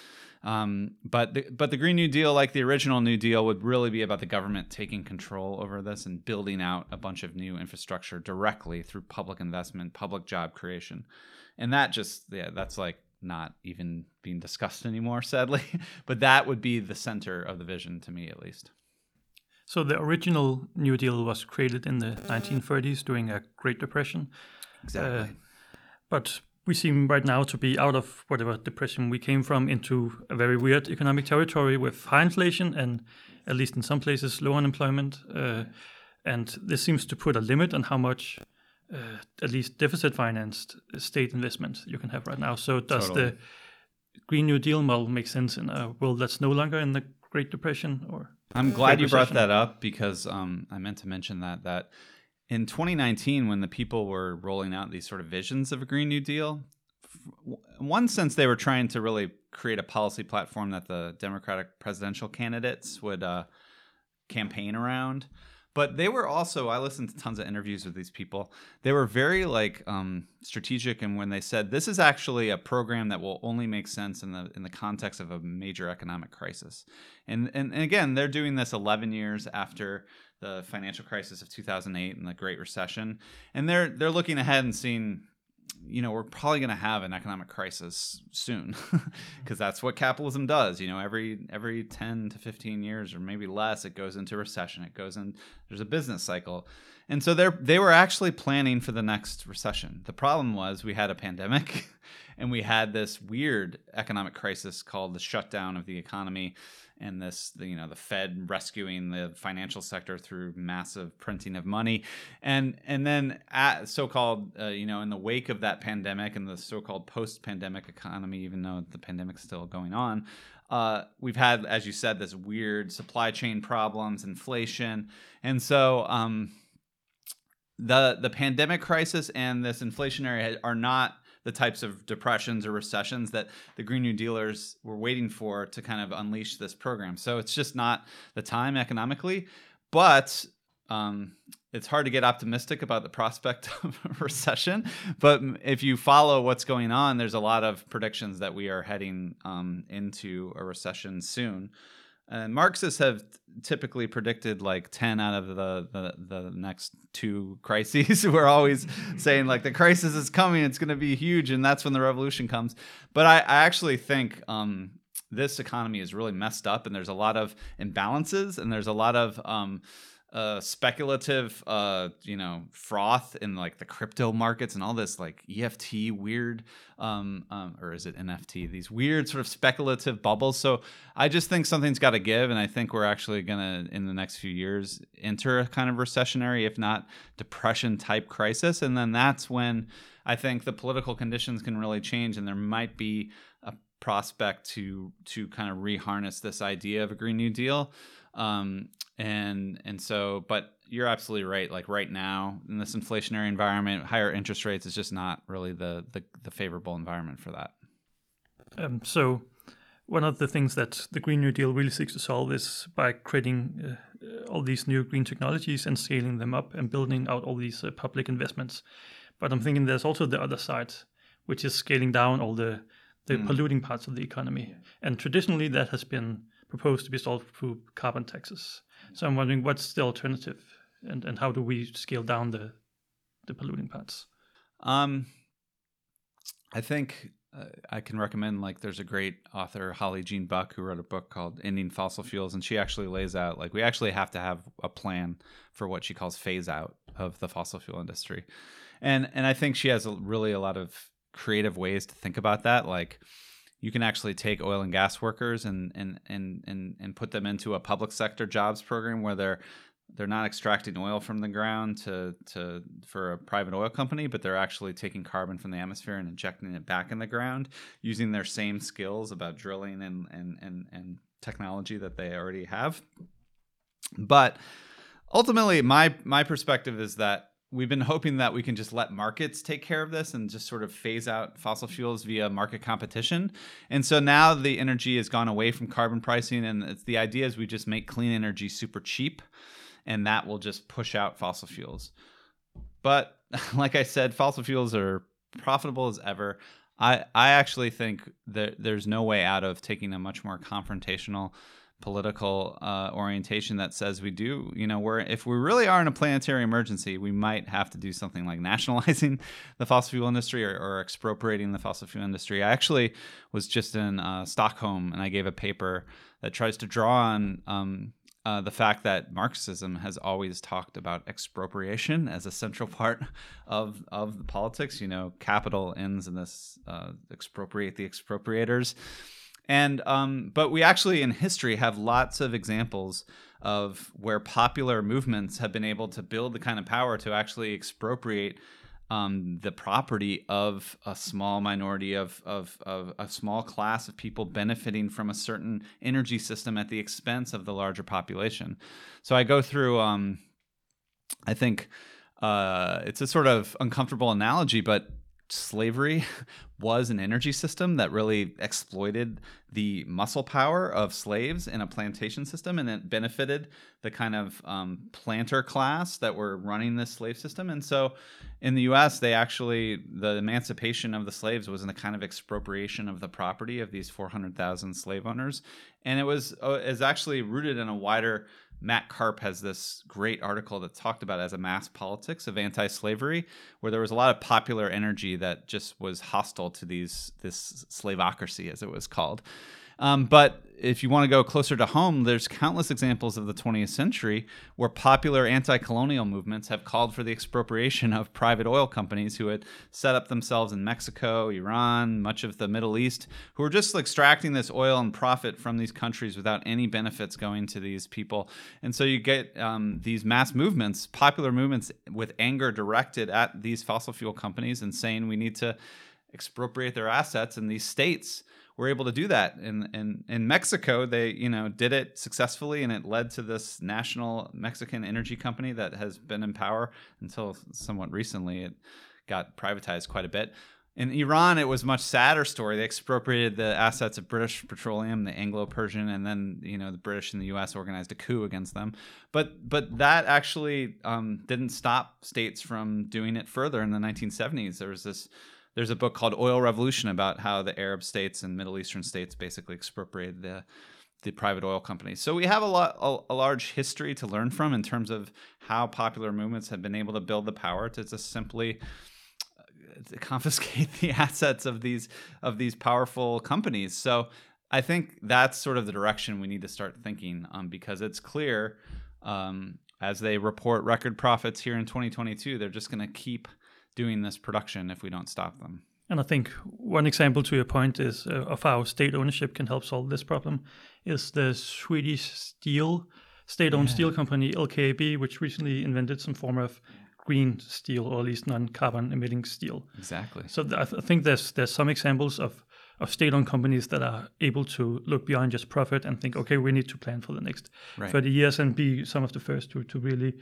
Um, but the, but the Green New Deal, like the original New Deal, would really be about the government taking control over this and building out a bunch of new infrastructure directly through public investment, public job creation, and that just yeah, that's like not even being discussed anymore, sadly. but that would be the center of the vision to me, at least. So the original New Deal was created in the 1930s during a Great Depression. Exactly. Uh, but we seem right now to be out of whatever depression we came from into a very weird economic territory with high inflation and at least in some places low unemployment. Uh, and this seems to put a limit on how much uh, at least deficit financed state investment you can have right now. So does totally. the Green New Deal model make sense in a world that's no longer in the Great Depression or I'm glad you brought that up because um, I meant to mention that that in 2019 when the people were rolling out these sort of visions of a green new deal in one sense they were trying to really create a policy platform that the democratic presidential candidates would uh, campaign around. But they were also i listened to tons of interviews with these people. They were very like um, strategic and when they said this is actually a program that will only make sense in the in the context of a major economic crisis. And and, and again they're doing this 11 years after the financial crisis of 2008 and the Great Recession, and they're they're looking ahead and seeing, you know, we're probably going to have an economic crisis soon, because that's what capitalism does. You know, every every 10 to 15 years or maybe less, it goes into recession. It goes in. There's a business cycle, and so they're they were actually planning for the next recession. The problem was we had a pandemic, and we had this weird economic crisis called the shutdown of the economy and this you know the fed rescuing the financial sector through massive printing of money. And and then at so-called uh, you know in the wake of that pandemic and the so-called post-pandemic economy even though the pandemic's still going on uh, we've had as you said this weird supply chain problems inflation. And so um, the the pandemic crisis and this inflationary are not the types of depressions or recessions that the Green New Dealers were waiting for to kind of unleash this program. So it's just not the time economically, but um, it's hard to get optimistic about the prospect of a recession. But if you follow what's going on, there's a lot of predictions that we are heading um, into a recession soon. And Marxists have typically predicted like 10 out of the, the, the next two crises. We're always saying like the crisis is coming, it's going to be huge, and that's when the revolution comes. But I, I actually think um, this economy is really messed up, and there's a lot of imbalances, and there's a lot of um, uh, speculative, uh, you know, froth in like the crypto markets and all this like EFT weird, um, um, or is it NFT? These weird sort of speculative bubbles. So I just think something's got to give, and I think we're actually gonna in the next few years enter a kind of recessionary, if not depression type crisis, and then that's when I think the political conditions can really change, and there might be a prospect to to kind of reharness this idea of a Green New Deal. Um, and and so but you're absolutely right like right now in this inflationary environment higher interest rates is just not really the the, the favorable environment for that. Um, so one of the things that the green new deal really seeks to solve is by creating uh, all these new green technologies and scaling them up and building out all these uh, public investments. But i'm thinking there's also the other side which is scaling down all the the mm. polluting parts of the economy. And traditionally that has been proposed to be solved through carbon taxes so I'm wondering what's the alternative, and and how do we scale down the the polluting parts? Um, I think uh, I can recommend like there's a great author Holly Jean Buck who wrote a book called Ending Fossil Fuels, and she actually lays out like we actually have to have a plan for what she calls phase out of the fossil fuel industry, and and I think she has a, really a lot of creative ways to think about that, like you can actually take oil and gas workers and and and and, and put them into a public sector jobs program where they're they're not extracting oil from the ground to to for a private oil company, but they're actually taking carbon from the atmosphere and injecting it back in the ground using their same skills about drilling and and and, and technology that they already have. But ultimately, my my perspective is that we've been hoping that we can just let markets take care of this and just sort of phase out fossil fuels via market competition. And so now the energy has gone away from carbon pricing, and it's, the idea is we just make clean energy super cheap, and that will just push out fossil fuels. But like I said, fossil fuels are profitable as ever. I, I actually think that there's no way out of taking a much more confrontational political uh, orientation that says we do, you know, we're if we really are in a planetary emergency, we might have to do something like nationalizing the fossil fuel industry or, or expropriating the fossil fuel industry. I actually was just in uh, Stockholm and I gave a paper that tries to draw on um, uh, the fact that Marxism has always talked about expropriation as a central part of of the politics. You know, capital ends in this uh, expropriate the expropriators. And um, but we actually in history have lots of examples of where popular movements have been able to build the kind of power to actually expropriate um, the property of a small minority of, of, of a small class of people benefiting from a certain energy system at the expense of the larger population. So I go through, um, I think uh, it's a sort of uncomfortable analogy, but slavery was an energy system that really exploited the muscle power of slaves in a plantation system and it benefited the kind of um, planter class that were running this slave system. And so in the us they actually the emancipation of the slaves was in a kind of expropriation of the property of these 400000 slave owners. And it was uh, is actually rooted in a wider Matt Karp has this great article that talked about as a mass politics of anti-slavery, where there was a lot of popular energy that just was hostile to these this slavocracy, as it was called. Um, but if you want to go closer to home, there's countless examples of the 20th century where popular anti colonial movements have called for the expropriation of private oil companies who had set up themselves in Mexico, Iran, much of the Middle East, who were just extracting this oil and profit from these countries without any benefits going to these people. And so you get um, these mass movements, popular movements with anger directed at these fossil fuel companies and saying we need to expropriate their assets in these states were able to do that. In, in in Mexico, they you know did it successfully, and it led to this national Mexican energy company that has been in power until somewhat recently. It got privatized quite a bit. In Iran, it was a much sadder story. They expropriated the assets of British Petroleum, the Anglo-Persian, and then you know the British and the U.S. organized a coup against them. But but that actually um, didn't stop states from doing it further. In the 1970s, there was this there's a book called Oil Revolution about how the Arab states and Middle Eastern states basically expropriated the the private oil companies. So we have a lot a, a, large history to learn from in terms of how popular movements have been able to build the power to just simply uh, confiscate the assets of these of these powerful companies. So I think that's sort of the direction we need to start thinking um, because it's clear um, as they report record profits here in 2022, they're just going to keep doing this production if we don't stop them. And I think one example to your point is uh, of how state ownership can help solve this problem is the Swedish steel state-owned Yeah. steel company LKAB, which recently invented some form of green steel or at least non-carbon emitting steel. Exactly. So th- I, th- I think there's there's some examples of of state-owned companies that are able to look beyond just profit and think, okay, we need to plan for the next Right. 30 years and be some of the first to to really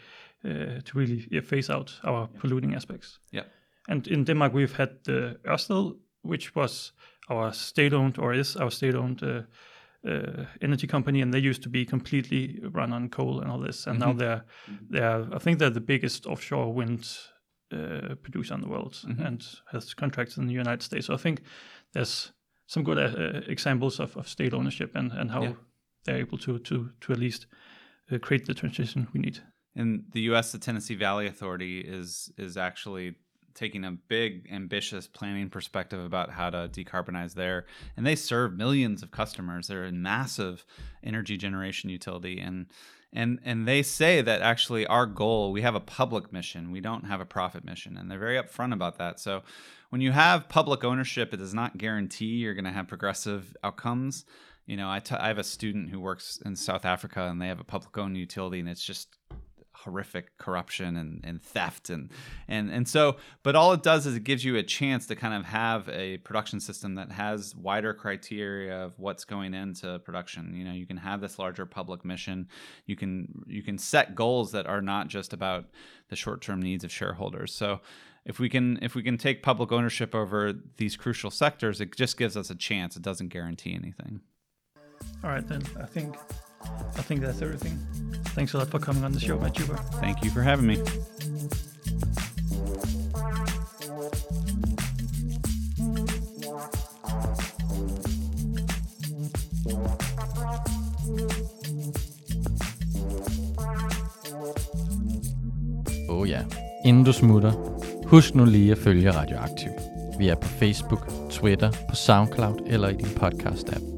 uh, to really yeah, phase out our polluting aspects. Yep. And in Denmark, we've had the Ørsted, which was our state-owned or is our state-owned uh, uh, energy company, and they used to be completely run on coal and all this, and now they're they're I think they're the biggest offshore wind uh, producer in the world and has contracts in the United States. So I think there's some good uh, examples of, of state ownership and and how Yeah. they're able to to to at least uh, create the transition we need. In the U.S., the Tennessee Valley Authority is is actually taking a big, ambitious planning perspective about how to decarbonize there, and they serve millions of customers. They're a massive energy generation utility, and and and they say that actually our goal we have a public mission, we don't have a profit mission, and they're very upfront about that. So. When you have public ownership, it does not guarantee you're going to have progressive outcomes. You know, I, t- I have a student who works in South Africa, and they have a public-owned utility, and it's just horrific corruption and, and theft and and and so but all it does is it gives you a chance to kind of have a production system that has wider criteria of what's going into production. You know you can have this larger public mission. You can you can set goals that are not just about the short-term needs of shareholders. So if we can if we can take public ownership over these crucial sectors it just gives us a chance. It doesn't guarantee anything. All right, then. I think I think that's everything. Thanks a lot for coming on the show, Matt Huber. thank you for having me oh ja. Inden du smutter, husk nu lige at følge Radioaktiv. Vi er på Facebook, Twitter, på SoundCloud eller i din podcast-app.